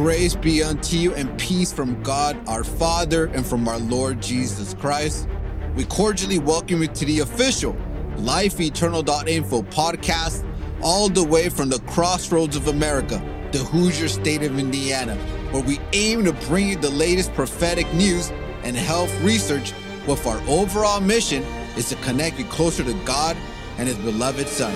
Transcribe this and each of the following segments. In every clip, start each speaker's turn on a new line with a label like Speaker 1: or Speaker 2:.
Speaker 1: Grace be unto you and peace from God our Father and from our Lord Jesus Christ. We cordially welcome you to the official lifeeternal.info podcast, all the way from the crossroads of America, the Hoosier state of Indiana, where we aim to bring you the latest prophetic news and health research with our overall mission is to connect you closer to God and his beloved son.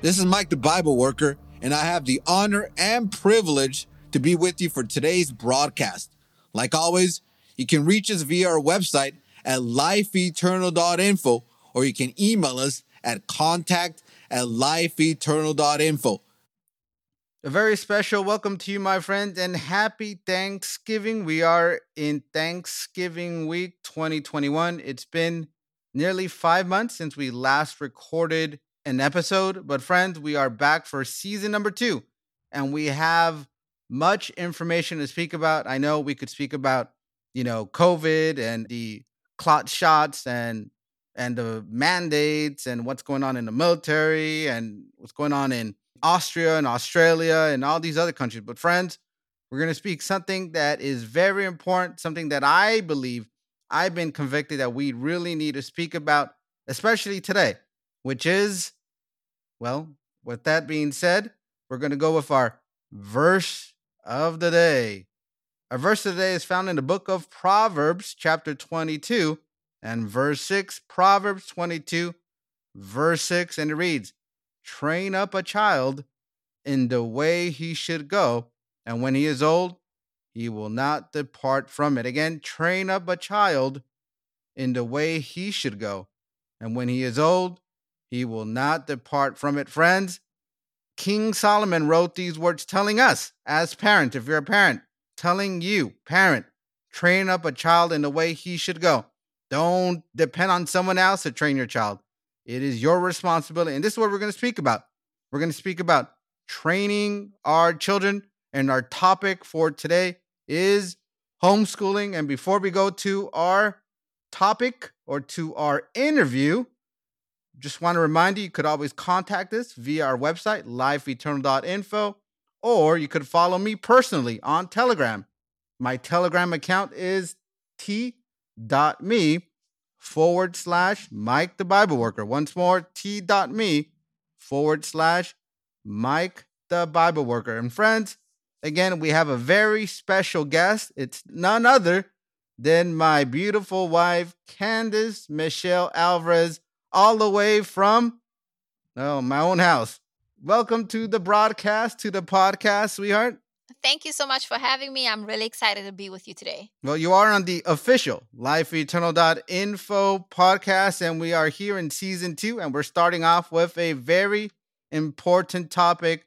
Speaker 1: This is Mike the Bible worker, and I have the honor and privilege to be with you for today's broadcast. Like always, you can reach us via our website at lifeeternal.info or you can email us at contact at lifeeternal.info.
Speaker 2: A very special welcome to you, my friends, and happy Thanksgiving. We are in Thanksgiving week 2021. It's been nearly five months since we last recorded an episode, but friends, we are back for season number two, and we have much information to speak about. I know we could speak about, you know, COVID and the clot shots and and the mandates and what's going on in the military and what's going on in Austria and Australia and all these other countries. But friends, we're going to speak something that is very important, something that I believe I've been convicted that we really need to speak about, especially today, which is, well, with that being said, we're going to go with our verse of the day. Our verse of the day is found in the book of Proverbs, chapter 22, and verse 6. Proverbs 22, verse 6, and it reads Train up a child in the way he should go, and when he is old, he will not depart from it. Again, train up a child in the way he should go, and when he is old, he will not depart from it. Friends, King Solomon wrote these words telling us, as parents, if you're a parent, telling you, parent, train up a child in the way he should go. Don't depend on someone else to train your child. It is your responsibility. And this is what we're going to speak about. We're going to speak about training our children. And our topic for today is homeschooling. And before we go to our topic or to our interview, just want to remind you, you could always contact us via our website, lifeeternal.info, or you could follow me personally on Telegram. My Telegram account is t.me forward slash Mike the Bible Worker. Once more, t.me forward slash Mike the Bible Worker. And friends, again, we have a very special guest. It's none other than my beautiful wife, Candace Michelle Alvarez all the way from oh my own house. Welcome to the broadcast, to the podcast, sweetheart.
Speaker 3: Thank you so much for having me. I'm really excited to be with you today.
Speaker 2: Well, you are on the official lifeeternal.info podcast, and we are here in season two, and we're starting off with a very important topic.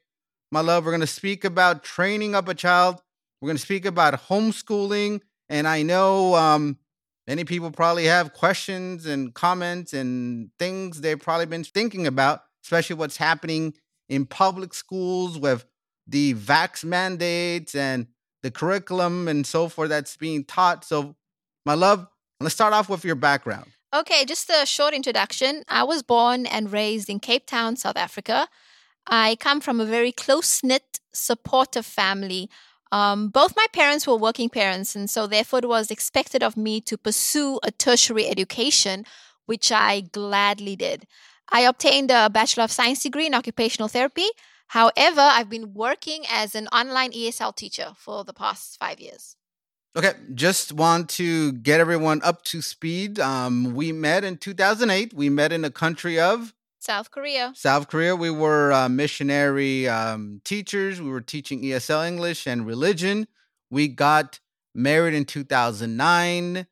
Speaker 2: My love, we're going to speak about training up a child. We're going to speak about homeschooling. And I know um, Many people probably have questions and comments and things they've probably been thinking about, especially what's happening in public schools with the vax mandates and the curriculum and so forth that's being taught. So, my love, let's start off with your background.
Speaker 3: Okay, just a short introduction. I was born and raised in Cape Town, South Africa. I come from a very close knit, supportive family um, both my parents were working parents, and so therefore it was expected of me to pursue a tertiary education, which I gladly did. I obtained a Bachelor of Science degree in occupational therapy. However, I've been working as an online ESL teacher for the past five years.
Speaker 2: Okay, just want to get everyone up to speed. Um, we met in 2008. We met in the country of
Speaker 3: South Korea.
Speaker 2: South Korea. We were uh, missionary um, teachers. We were teaching ESL English and religion. We got married in 2009.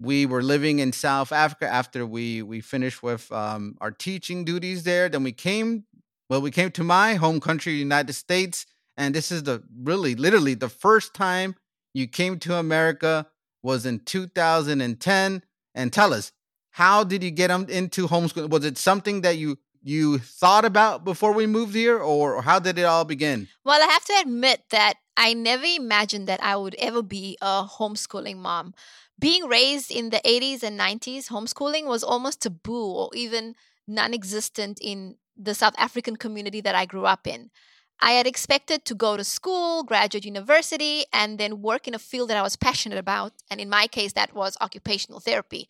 Speaker 2: We were living in South Africa after we we finished with um, our teaching duties there. Then we came. Well, we came to my home country, United States, and this is the really, literally, the first time you came to America was in 2010. And tell us, how did you get them into homeschooling? Was it something that you you thought about before we moved here, or how did it all begin?
Speaker 3: Well, I have to admit that I never imagined that I would ever be a homeschooling mom. Being raised in the 80s and 90s, homeschooling was almost taboo or even non existent in the South African community that I grew up in. I had expected to go to school, graduate university, and then work in a field that I was passionate about. And in my case, that was occupational therapy.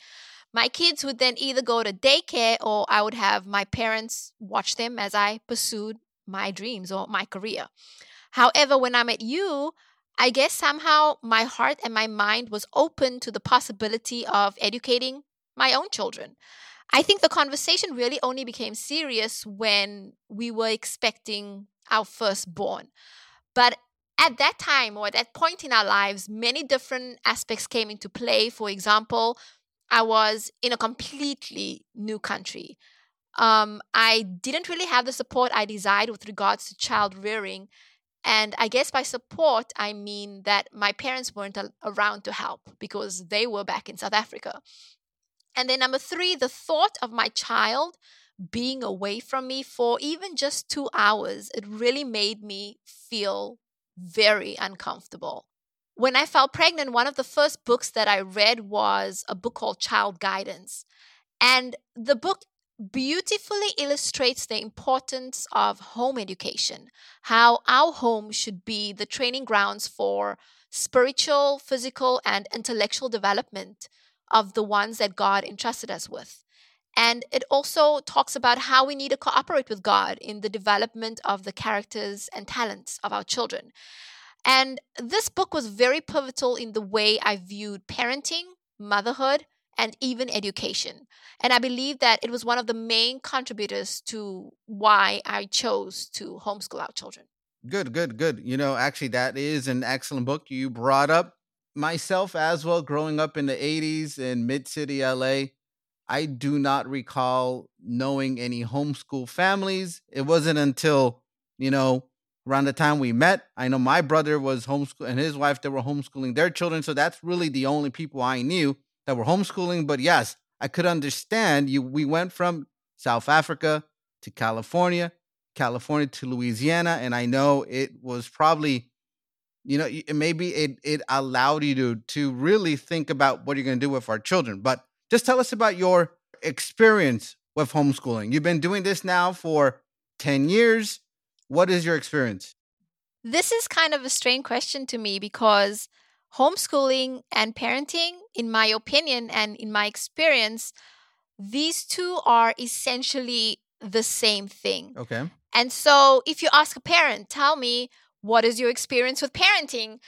Speaker 3: My kids would then either go to daycare or I would have my parents watch them as I pursued my dreams or my career. However, when I met you, I guess somehow my heart and my mind was open to the possibility of educating my own children. I think the conversation really only became serious when we were expecting our firstborn. But at that time or at that point in our lives, many different aspects came into play. For example, I was in a completely new country. Um, I didn't really have the support I desired with regards to child rearing. And I guess by support, I mean that my parents weren't around to help because they were back in South Africa. And then number three, the thought of my child being away from me for even just two hours, it really made me feel very uncomfortable. When I fell pregnant, one of the first books that I read was a book called Child Guidance. And the book beautifully illustrates the importance of home education, how our home should be the training grounds for spiritual, physical, and intellectual development of the ones that God entrusted us with. And it also talks about how we need to cooperate with God in the development of the characters and talents of our children. And this book was very pivotal in the way I viewed parenting, motherhood, and even education. And I believe that it was one of the main contributors to why I chose to homeschool our children.
Speaker 2: Good, good, good. You know, actually, that is an excellent book you brought up. Myself as well, growing up in the 80s in mid city LA, I do not recall knowing any homeschool families. It wasn't until, you know, around the time we met. I know my brother was homeschooling and his wife they were homeschooling their children. So that's really the only people I knew that were homeschooling. But yes, I could understand you. We went from South Africa to California, California to Louisiana, and I know it was probably, you know, maybe it it allowed you to to really think about what you're going to do with our children. But just tell us about your experience with homeschooling. You've been doing this now for ten years. What is your experience?
Speaker 3: This is kind of a strange question to me because homeschooling and parenting, in my opinion and in my experience, these two are essentially the same thing.
Speaker 2: Okay.
Speaker 3: And so if you ask a parent, tell me, what is your experience with parenting?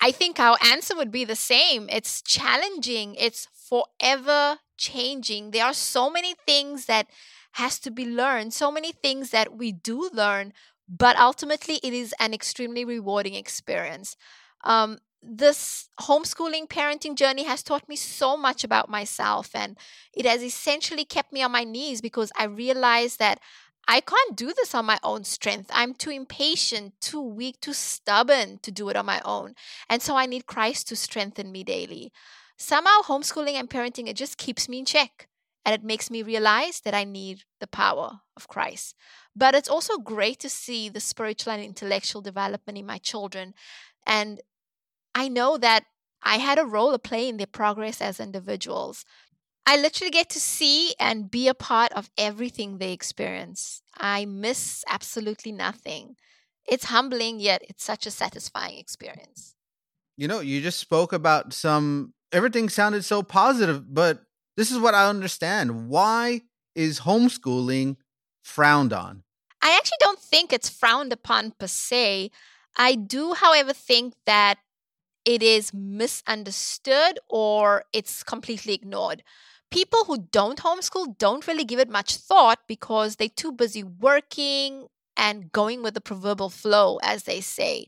Speaker 3: I think our answer would be the same. It's challenging, it's forever changing. There are so many things that has to be learned, so many things that we do learn but ultimately it is an extremely rewarding experience. Um, this homeschooling parenting journey has taught me so much about myself and it has essentially kept me on my knees because i realized that i can't do this on my own strength. I'm too impatient too weak too stubborn to do it on my own and so i need christ to strengthen me daily. Somehow homeschooling and parenting it just keeps me in check and it makes me realize that I need the power of Christ. But it's also great to see the spiritual and intellectual development in my children. And I know that I had a role to play in their progress as individuals. I literally get to see and be a part of everything they experience. I miss absolutely nothing. It's humbling, yet it's such a satisfying experience.
Speaker 2: You know, you just spoke about some, everything sounded so positive, but this is what I understand. Why is homeschooling frowned on?
Speaker 3: I actually don't think it's frowned upon per se. I do, however, think that it is misunderstood or it's completely ignored. People who don't homeschool don't really give it much thought because they're too busy working and going with the proverbial flow, as they say.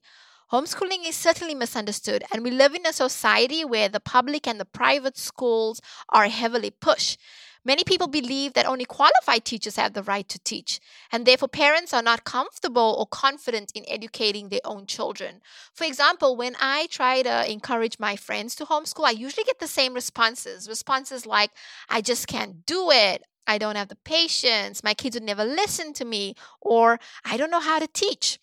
Speaker 3: Homeschooling is certainly misunderstood, and we live in a society where the public and the private schools are heavily pushed. Many people believe that only qualified teachers have the right to teach, and therefore parents are not comfortable or confident in educating their own children. For example, when I try to encourage my friends to homeschool, I usually get the same responses. Responses like, I just can't do it. I don't have the patience. My kids would never listen to me, or I don't know how to teach.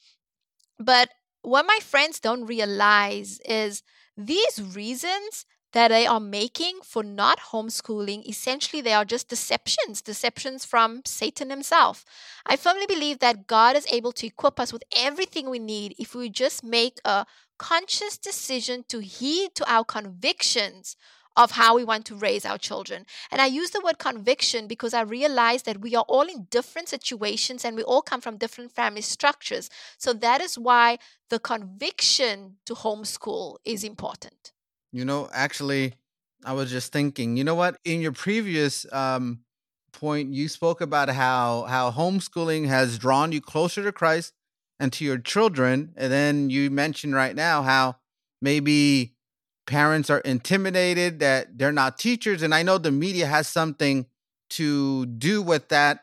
Speaker 3: But what my friends don't realize is these reasons that they are making for not homeschooling, essentially they are just deceptions, deceptions from Satan himself. I firmly believe that God is able to equip us with everything we need if we just make a conscious decision to heed to our convictions of how we want to raise our children. And I use the word conviction because I realize that we are all in different situations and we all come from different family structures. So that is why the conviction to homeschool is important.
Speaker 2: You know, actually, I was just thinking, you know what? In your previous um, point, you spoke about how how homeschooling has drawn you closer to Christ and to your children, and then you mentioned right now how maybe parents are intimidated that they're not teachers. And I know the media has something to do with that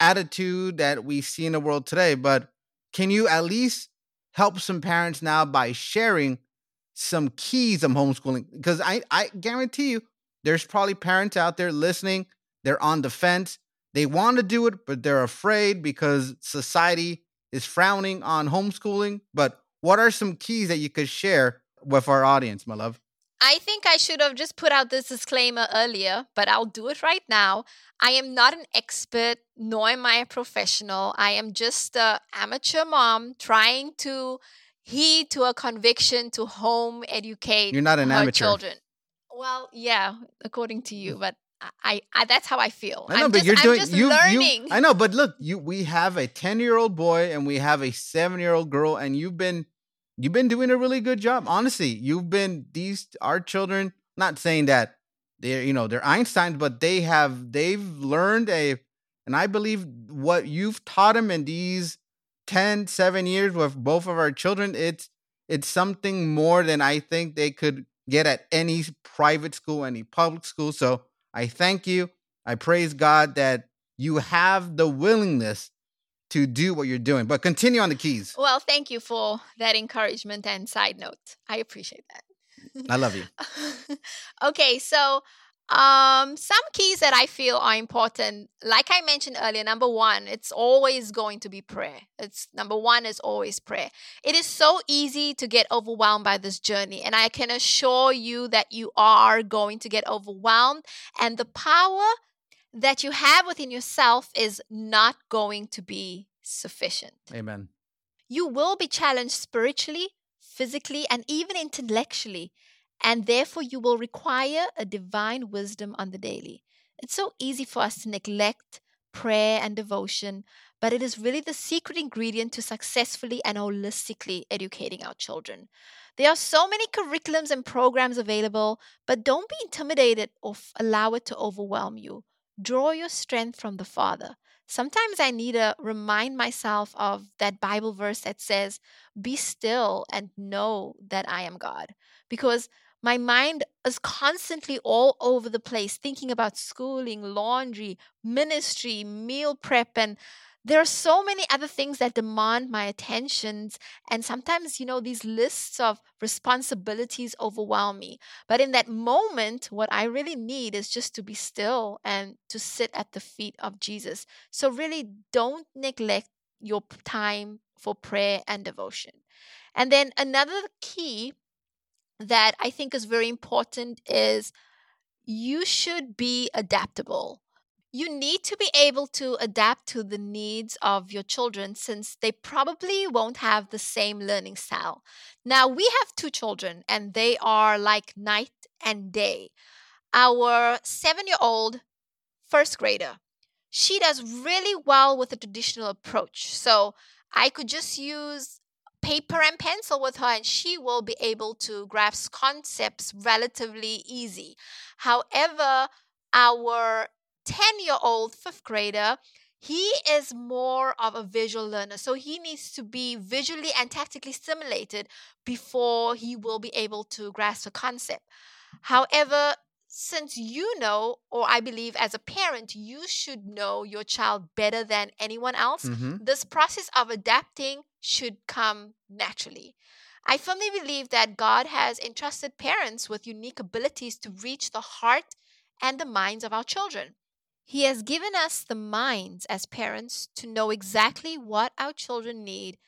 Speaker 2: attitude that we see in the world today. But can you at least help some parents now by sharing some keys of homeschooling? Because I, I guarantee you, there's probably parents out there listening, they're on the fence. They want to do it, but they're afraid because society is frowning on homeschooling. But what are some keys that you could share with our audience, my love?
Speaker 3: I think I should have just put out this disclaimer earlier, but I'll do it right now. I am not an expert, nor am I a professional. I am just an amateur mom trying to heed to a conviction to home educate
Speaker 2: You're not an amateur.
Speaker 3: children. Well, yeah, according to you, but I, I that's how I feel.
Speaker 2: I know,
Speaker 3: I'm
Speaker 2: but
Speaker 3: just,
Speaker 2: you're doing
Speaker 3: just
Speaker 2: you,
Speaker 3: learning.
Speaker 2: you. I know, but look, you we have a ten year old boy and we have a seven year old girl, and you've been you've been doing a really good job. Honestly, you've been these our children. Not saying that they're you know they're Einsteins, but they have they've learned a, and I believe what you've taught them in these 10, 7 years with both of our children, it's it's something more than I think they could get at any private school, any public school. So I thank you. I praise God that you have the willingness to do what you're doing. But continue on the keys.
Speaker 3: Well, thank you for that encouragement and side note. I appreciate that.
Speaker 2: I love you.
Speaker 3: okay, so um some keys that I feel are important. Like I mentioned earlier, number 1, it's always going to be prayer. It's number 1 is always prayer. It is so easy to get overwhelmed by this journey and I can assure you that you are going to get overwhelmed and the power that you have within yourself is not going to be sufficient.
Speaker 2: Amen.
Speaker 3: You will be challenged spiritually, physically, and even intellectually, and therefore you will require a divine wisdom on the daily. It's so easy for us to neglect prayer and devotion, but it is really the secret ingredient to successfully and holistically educating our children. There are so many curriculums and programs available, but don't be intimidated or f- allow it to overwhelm you. Draw your strength from the Father. Sometimes I need to remind myself of that Bible verse that says, Be still and know that I am God. Because my mind is constantly all over the place, thinking about schooling, laundry, ministry, meal prep, and there are so many other things that demand my attentions and sometimes you know these lists of responsibilities overwhelm me. But in that moment what i really need is just to be still and to sit at the feet of jesus. So really don't neglect your time for prayer and devotion. And then another key that i think is very important is you should be adaptable you need to be able to adapt to the needs of your children since they probably won't have the same learning style. Now, we have two children and they are like night and day. Our seven year old first grader, she does really well with the traditional approach. So I could just use paper and pencil with her and she will be able to grasp concepts relatively easy. However, our 10 year old fifth grader, he is more of a visual learner. So he needs to be visually and tactically stimulated before he will be able to grasp a concept. However, since you know, or I believe as a parent, you should know your child better than anyone else,
Speaker 2: hmm
Speaker 3: this process of adapting should come naturally. I firmly believe that God has entrusted parents with unique abilities to reach the heart and the minds of our children. He has given us the minds as parents to know exactly what our children need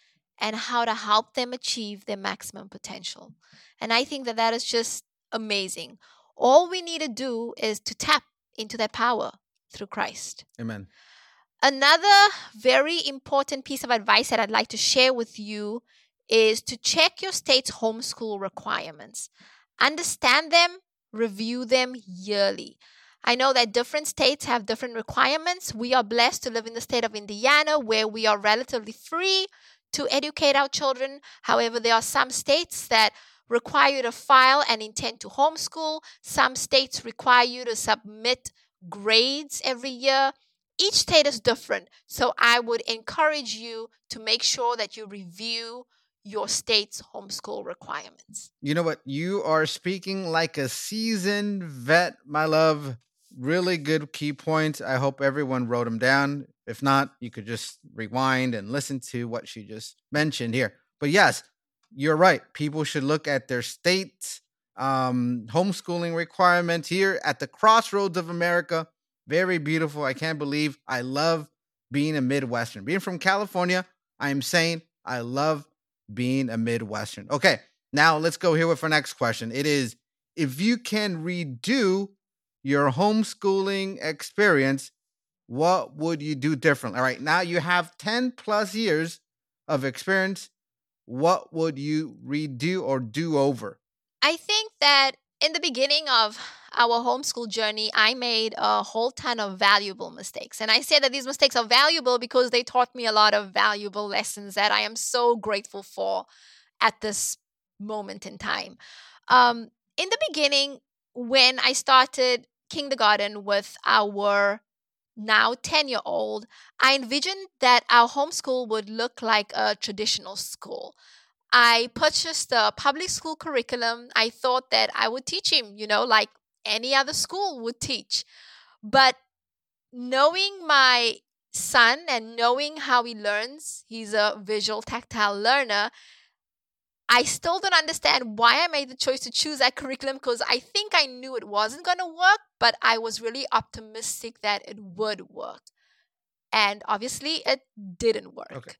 Speaker 3: and how to help them achieve their maximum potential. And I think that that is just amazing. All we need to do is to tap into that power through Christ.
Speaker 2: Amen.
Speaker 3: Another very important piece of advice that I'd like to share with you is to check your state's homeschool requirements. Understand them, review them yearly. I know that different states have different requirements. We are blessed to live in the state of Indiana where we are relatively free to educate our children. However, there are some states that require you to file and intend to homeschool. Some states require you to submit grades every year. Each state is different. So I would encourage you to make sure that you review your state's homeschool requirements.
Speaker 2: You know what? You are speaking like a seasoned vet, my love. Really good key points. I hope everyone wrote them down. If not, you could just rewind and listen to what she just mentioned here. But yes, you're right. People should look at their state's um, homeschooling requirements here at the crossroads of America. Very beautiful. I can't believe I love being a Midwestern. Being from California, I am saying I love being a Midwestern. Okay, now let's go here with our next question. It is if you can redo your homeschooling experience, what would you do differently? All right, now you have 10 plus years of experience. What would you redo or do over?
Speaker 3: I think that in the beginning of our homeschool journey, I made a whole ton of valuable mistakes. And I say that these mistakes are valuable because they taught me a lot of valuable lessons that I am so grateful for at this moment in time. Um, in the beginning, when I started kindergarten with our now 10 year old, I envisioned that our homeschool would look like a traditional school. I purchased the public school curriculum. I thought that I would teach him, you know, like any other school would teach. But knowing my son and knowing how he learns, he's a visual tactile learner. I still don't understand why I made the choice to choose that curriculum because I think I knew it wasn't going to work, but I was really optimistic that it would work. And obviously, it didn't work.
Speaker 2: Okay.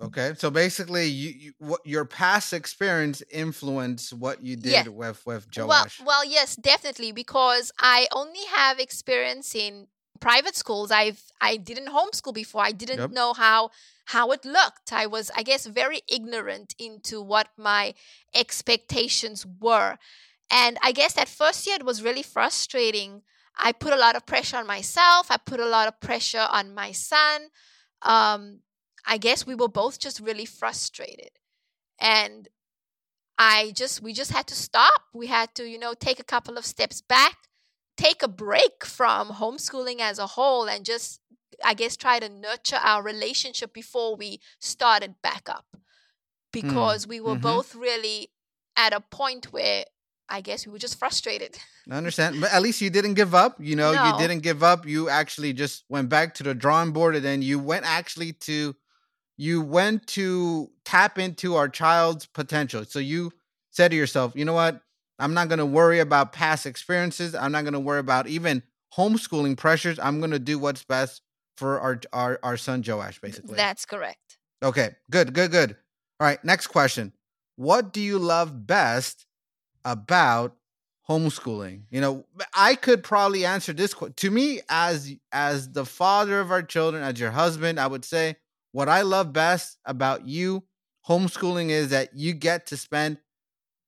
Speaker 2: Okay, so basically, you, you what your past experience influenced what you did
Speaker 3: Yeah.
Speaker 2: with with Joash.
Speaker 3: Well, well, yes, definitely, because I only have experience in private schools. I've I didn't homeschool before. I didn't
Speaker 2: Yep.
Speaker 3: know how how it looked. I was, I guess, very ignorant into what my expectations were, and I guess that first year it was really frustrating. I put a lot of pressure on myself. I put a lot of pressure on my son. Um, I guess we were both just really frustrated, and I just we just had to stop. We had to, you know, take a couple of steps back, take a break from homeschooling as a whole and just I guess try to nurture our relationship before we started back up. Because we were
Speaker 2: mhm.
Speaker 3: both really at a point where I guess we were just frustrated.
Speaker 2: I understand, but at least you didn't give up. You know,
Speaker 3: No.
Speaker 2: you didn't give up. You actually just went back to the drawing board, and then you went actually to you went to tap into our child's potential. So you said to yourself, you know what? I'm not going to worry about past experiences. I'm not going to worry about even homeschooling pressures. I'm going to do what's best for our our our son Joash, basically.
Speaker 3: That's correct.
Speaker 2: Okay, good, good, good. All right, next question. What do you love best about homeschooling? You know, I could probably answer this to me as as the father of our children, as your husband, I would say what I love best about you homeschooling is that you get to spend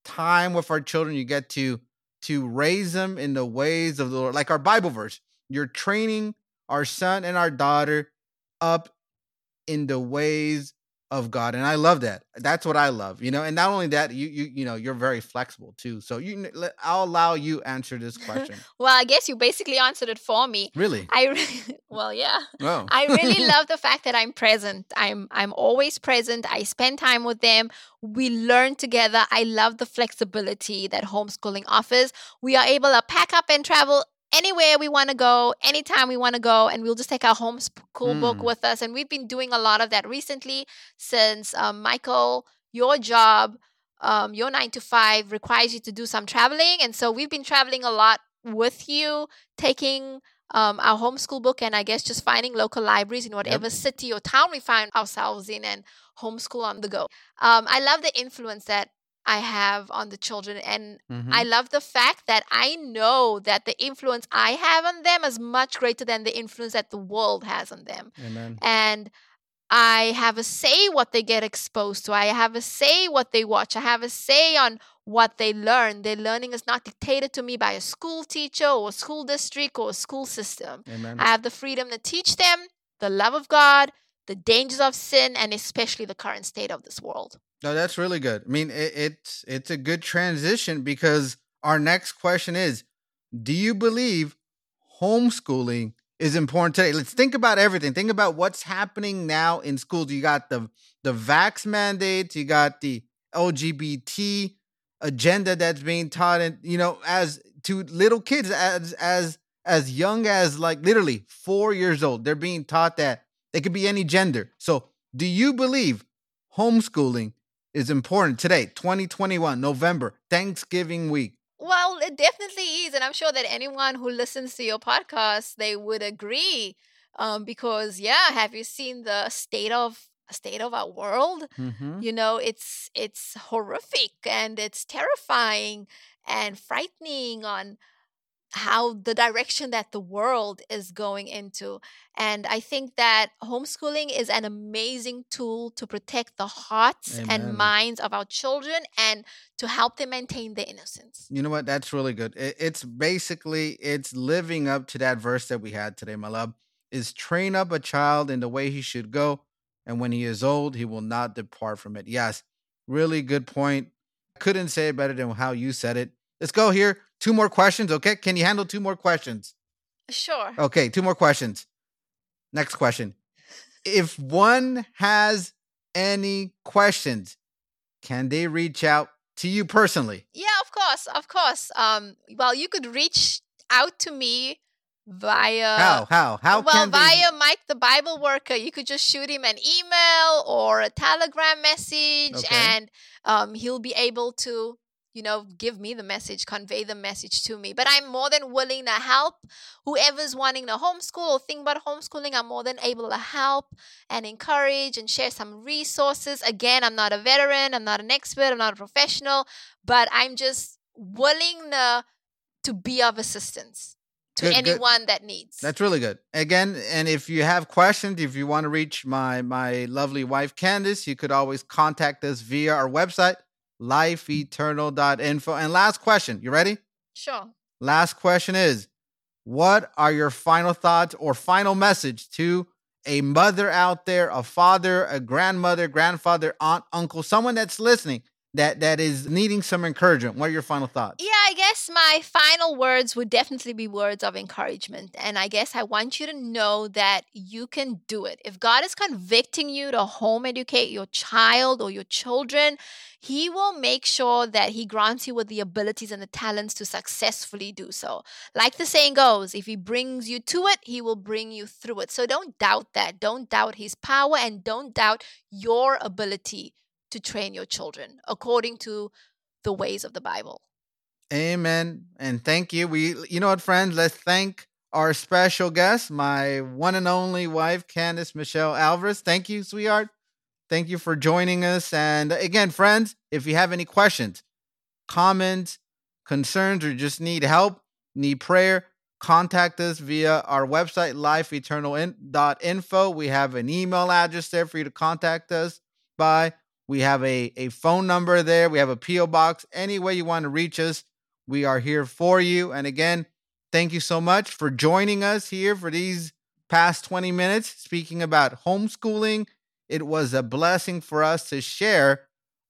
Speaker 2: time with our children. You get to to raise them in the ways of the Lord, like our Bible verse. You're training our son and our daughter up in the ways of God, and I love that. That's what I love, you know. And not only that, you you you know you're very flexible too. So you, I'll allow you answer this question.
Speaker 3: Well, I guess you basically answered it for me.
Speaker 2: really?
Speaker 3: I really, well, yeah.
Speaker 2: Oh,
Speaker 3: I really love the fact that I'm present. I'm I'm always present. I spend time with them. We learn together. I love the flexibility that homeschooling offers. We are able to pack up and travel anywhere we want to go, anytime we want to go, and we'll just take our homeschool book
Speaker 2: Mm.
Speaker 3: with us. And we've been doing a lot of that recently since um, Michael, your job, um, your nine to five requires you to do some traveling, and so we've been traveling a lot with you, taking um, our homeschool book and I guess just finding local libraries in whatever city or town we find ourselves in and homeschool on the go. Um, I love the influence that I have on the children. And
Speaker 2: Mhm.
Speaker 3: I love the fact that I know that the influence I have on them is much greater than the influence that the world has on them.
Speaker 2: Amen.
Speaker 3: And I have a say what they get exposed to. I have a say what they watch. I have a say on what they learn. Their learning is not dictated to me by a school teacher or a school district or a school system.
Speaker 2: Amen.
Speaker 3: I have the freedom to teach them the love of God, the dangers of sin, and especially the current state of this world.
Speaker 2: No, that's really good. I mean, it, it's it's a good transition because our next question is: Do you believe homeschooling is important today? Let's think about everything. Think about what's happening now in schools. You got the the vax mandates. You got the LGBT agenda that's being taught, and you know, as to little kids, as as as young as like literally four years old, they're being taught that they could be any gender. So, do you believe homeschooling is important today, 2021, November, Thanksgiving week?
Speaker 3: Well, it definitely is, and I'm sure that anyone who listens to your podcast they would agree. Um, because yeah, have you seen the state of state of our world?
Speaker 2: Mm-hmm.
Speaker 3: You know, it's it's horrific and it's terrifying and frightening on how the direction that the world is going into. And I think that homeschooling is an amazing tool to protect the hearts
Speaker 2: Amen.
Speaker 3: and minds of our children and to help them maintain their innocence.
Speaker 2: You know what? That's really good. It's basically it's living up to that verse that we had today, my love. Is train up a child in the way he should go, and when he is old, he will not depart from it. Yes, really good point. Couldn't say it better than how you said it. Let's go here. Two more questions, okay? Can you handle two more questions?
Speaker 3: Sure.
Speaker 2: Okay, two more questions. Next question. If one has any questions, can they reach out to you personally?
Speaker 3: Yeah, of course, of course. Um, well, you could reach out to me via
Speaker 2: how? How? How
Speaker 3: well,
Speaker 2: can they?
Speaker 3: via Mike the Bible Worker, you could just shoot him an email or a Telegram message,
Speaker 2: Okay.
Speaker 3: and um, he'll be able to, you know, give me the message, convey the message to me. But I'm more than willing to help whoever's wanting to homeschool or think about homeschooling. I'm more than able to help and encourage and share some resources. Again, I'm not a veteran, I'm not an expert, I'm not a professional, but I'm just willing to to be of assistance to
Speaker 2: Good, good.
Speaker 3: anyone that needs.
Speaker 2: That's really good. Again, and if you have questions, if you want to reach my my lovely wife Candace, you could always contact us via our website, lifeeternal.info. And last question, you ready?
Speaker 3: Sure.
Speaker 2: Last question is What are your final thoughts or final message to a mother out there, a father, a grandmother, grandfather, aunt, uncle, someone that's listening that that is needing some encouragement? What are your final thoughts?
Speaker 3: Yeah, I guess my final words would definitely be words of encouragement. And I guess I want you to know that you can do it. If God is convicting you to home educate your child or your children, He will make sure that He grants you with the abilities and the talents to successfully do so. Like the saying goes, if He brings you to it, He will bring you through it. So don't doubt that. Don't doubt His power and don't doubt your ability to train your children according to the ways of the Bible.
Speaker 2: Amen. And thank you. We you know what, friends, let's thank our special guest, my one and only wife, Candice Michelle Alvarez. Thank you, sweetheart. Thank you for joining us. And again, friends, if you have any questions, comments, concerns, or just need help, need prayer, contact us via our website, lifeeternal.info. We have an email address there for you to contact us by. We have a, a phone number there. We have a P.O. box. Any way you want to reach us, we are here for you. And again, thank you so much for joining us here for these past 20 minutes speaking about homeschooling. It was a blessing for us to share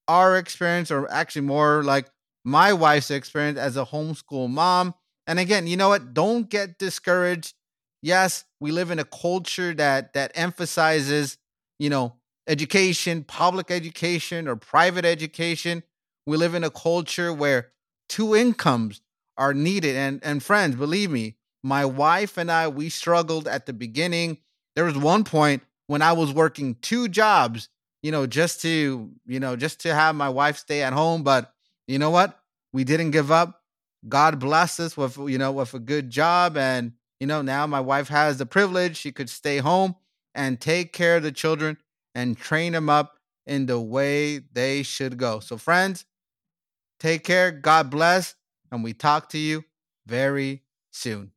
Speaker 2: our experience, or actually more like my wife's experience as a homeschool mom. And again, you know what? Don't get discouraged. Yes, we live in a culture that that emphasizes, you know, education, public education or private education. We live in a culture where two incomes are needed. And and friends, believe me, my wife and I we struggled at the beginning. There was one point when I was working two jobs, you know, just to, you know, just to have my wife stay at home, but you know what? We didn't give up. God blessed us with, you know, with a good job and you know, now my wife has the privilege she could stay home and take care of the children and train them up in the way they should go. So, friends,
Speaker 4: Take care. God bless. And we talk to you very soon.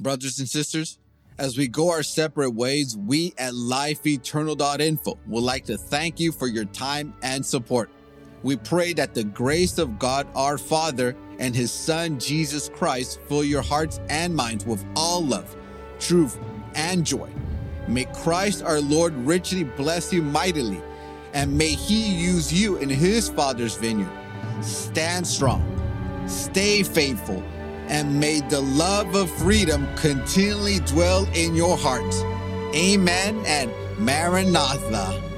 Speaker 2: Brothers and sisters, as we go our separate ways, we at lifeeternal.info would like to thank you for your time and support. We pray that the grace of God our Father and His Son Jesus Christ fill your hearts and minds with all love, truth, and joy. May Christ our Lord richly bless you mightily, and may He use you in His Father's vineyard. Stand strong, stay faithful, and may the love of freedom continually dwell in your hearts. Amen and Maranatha.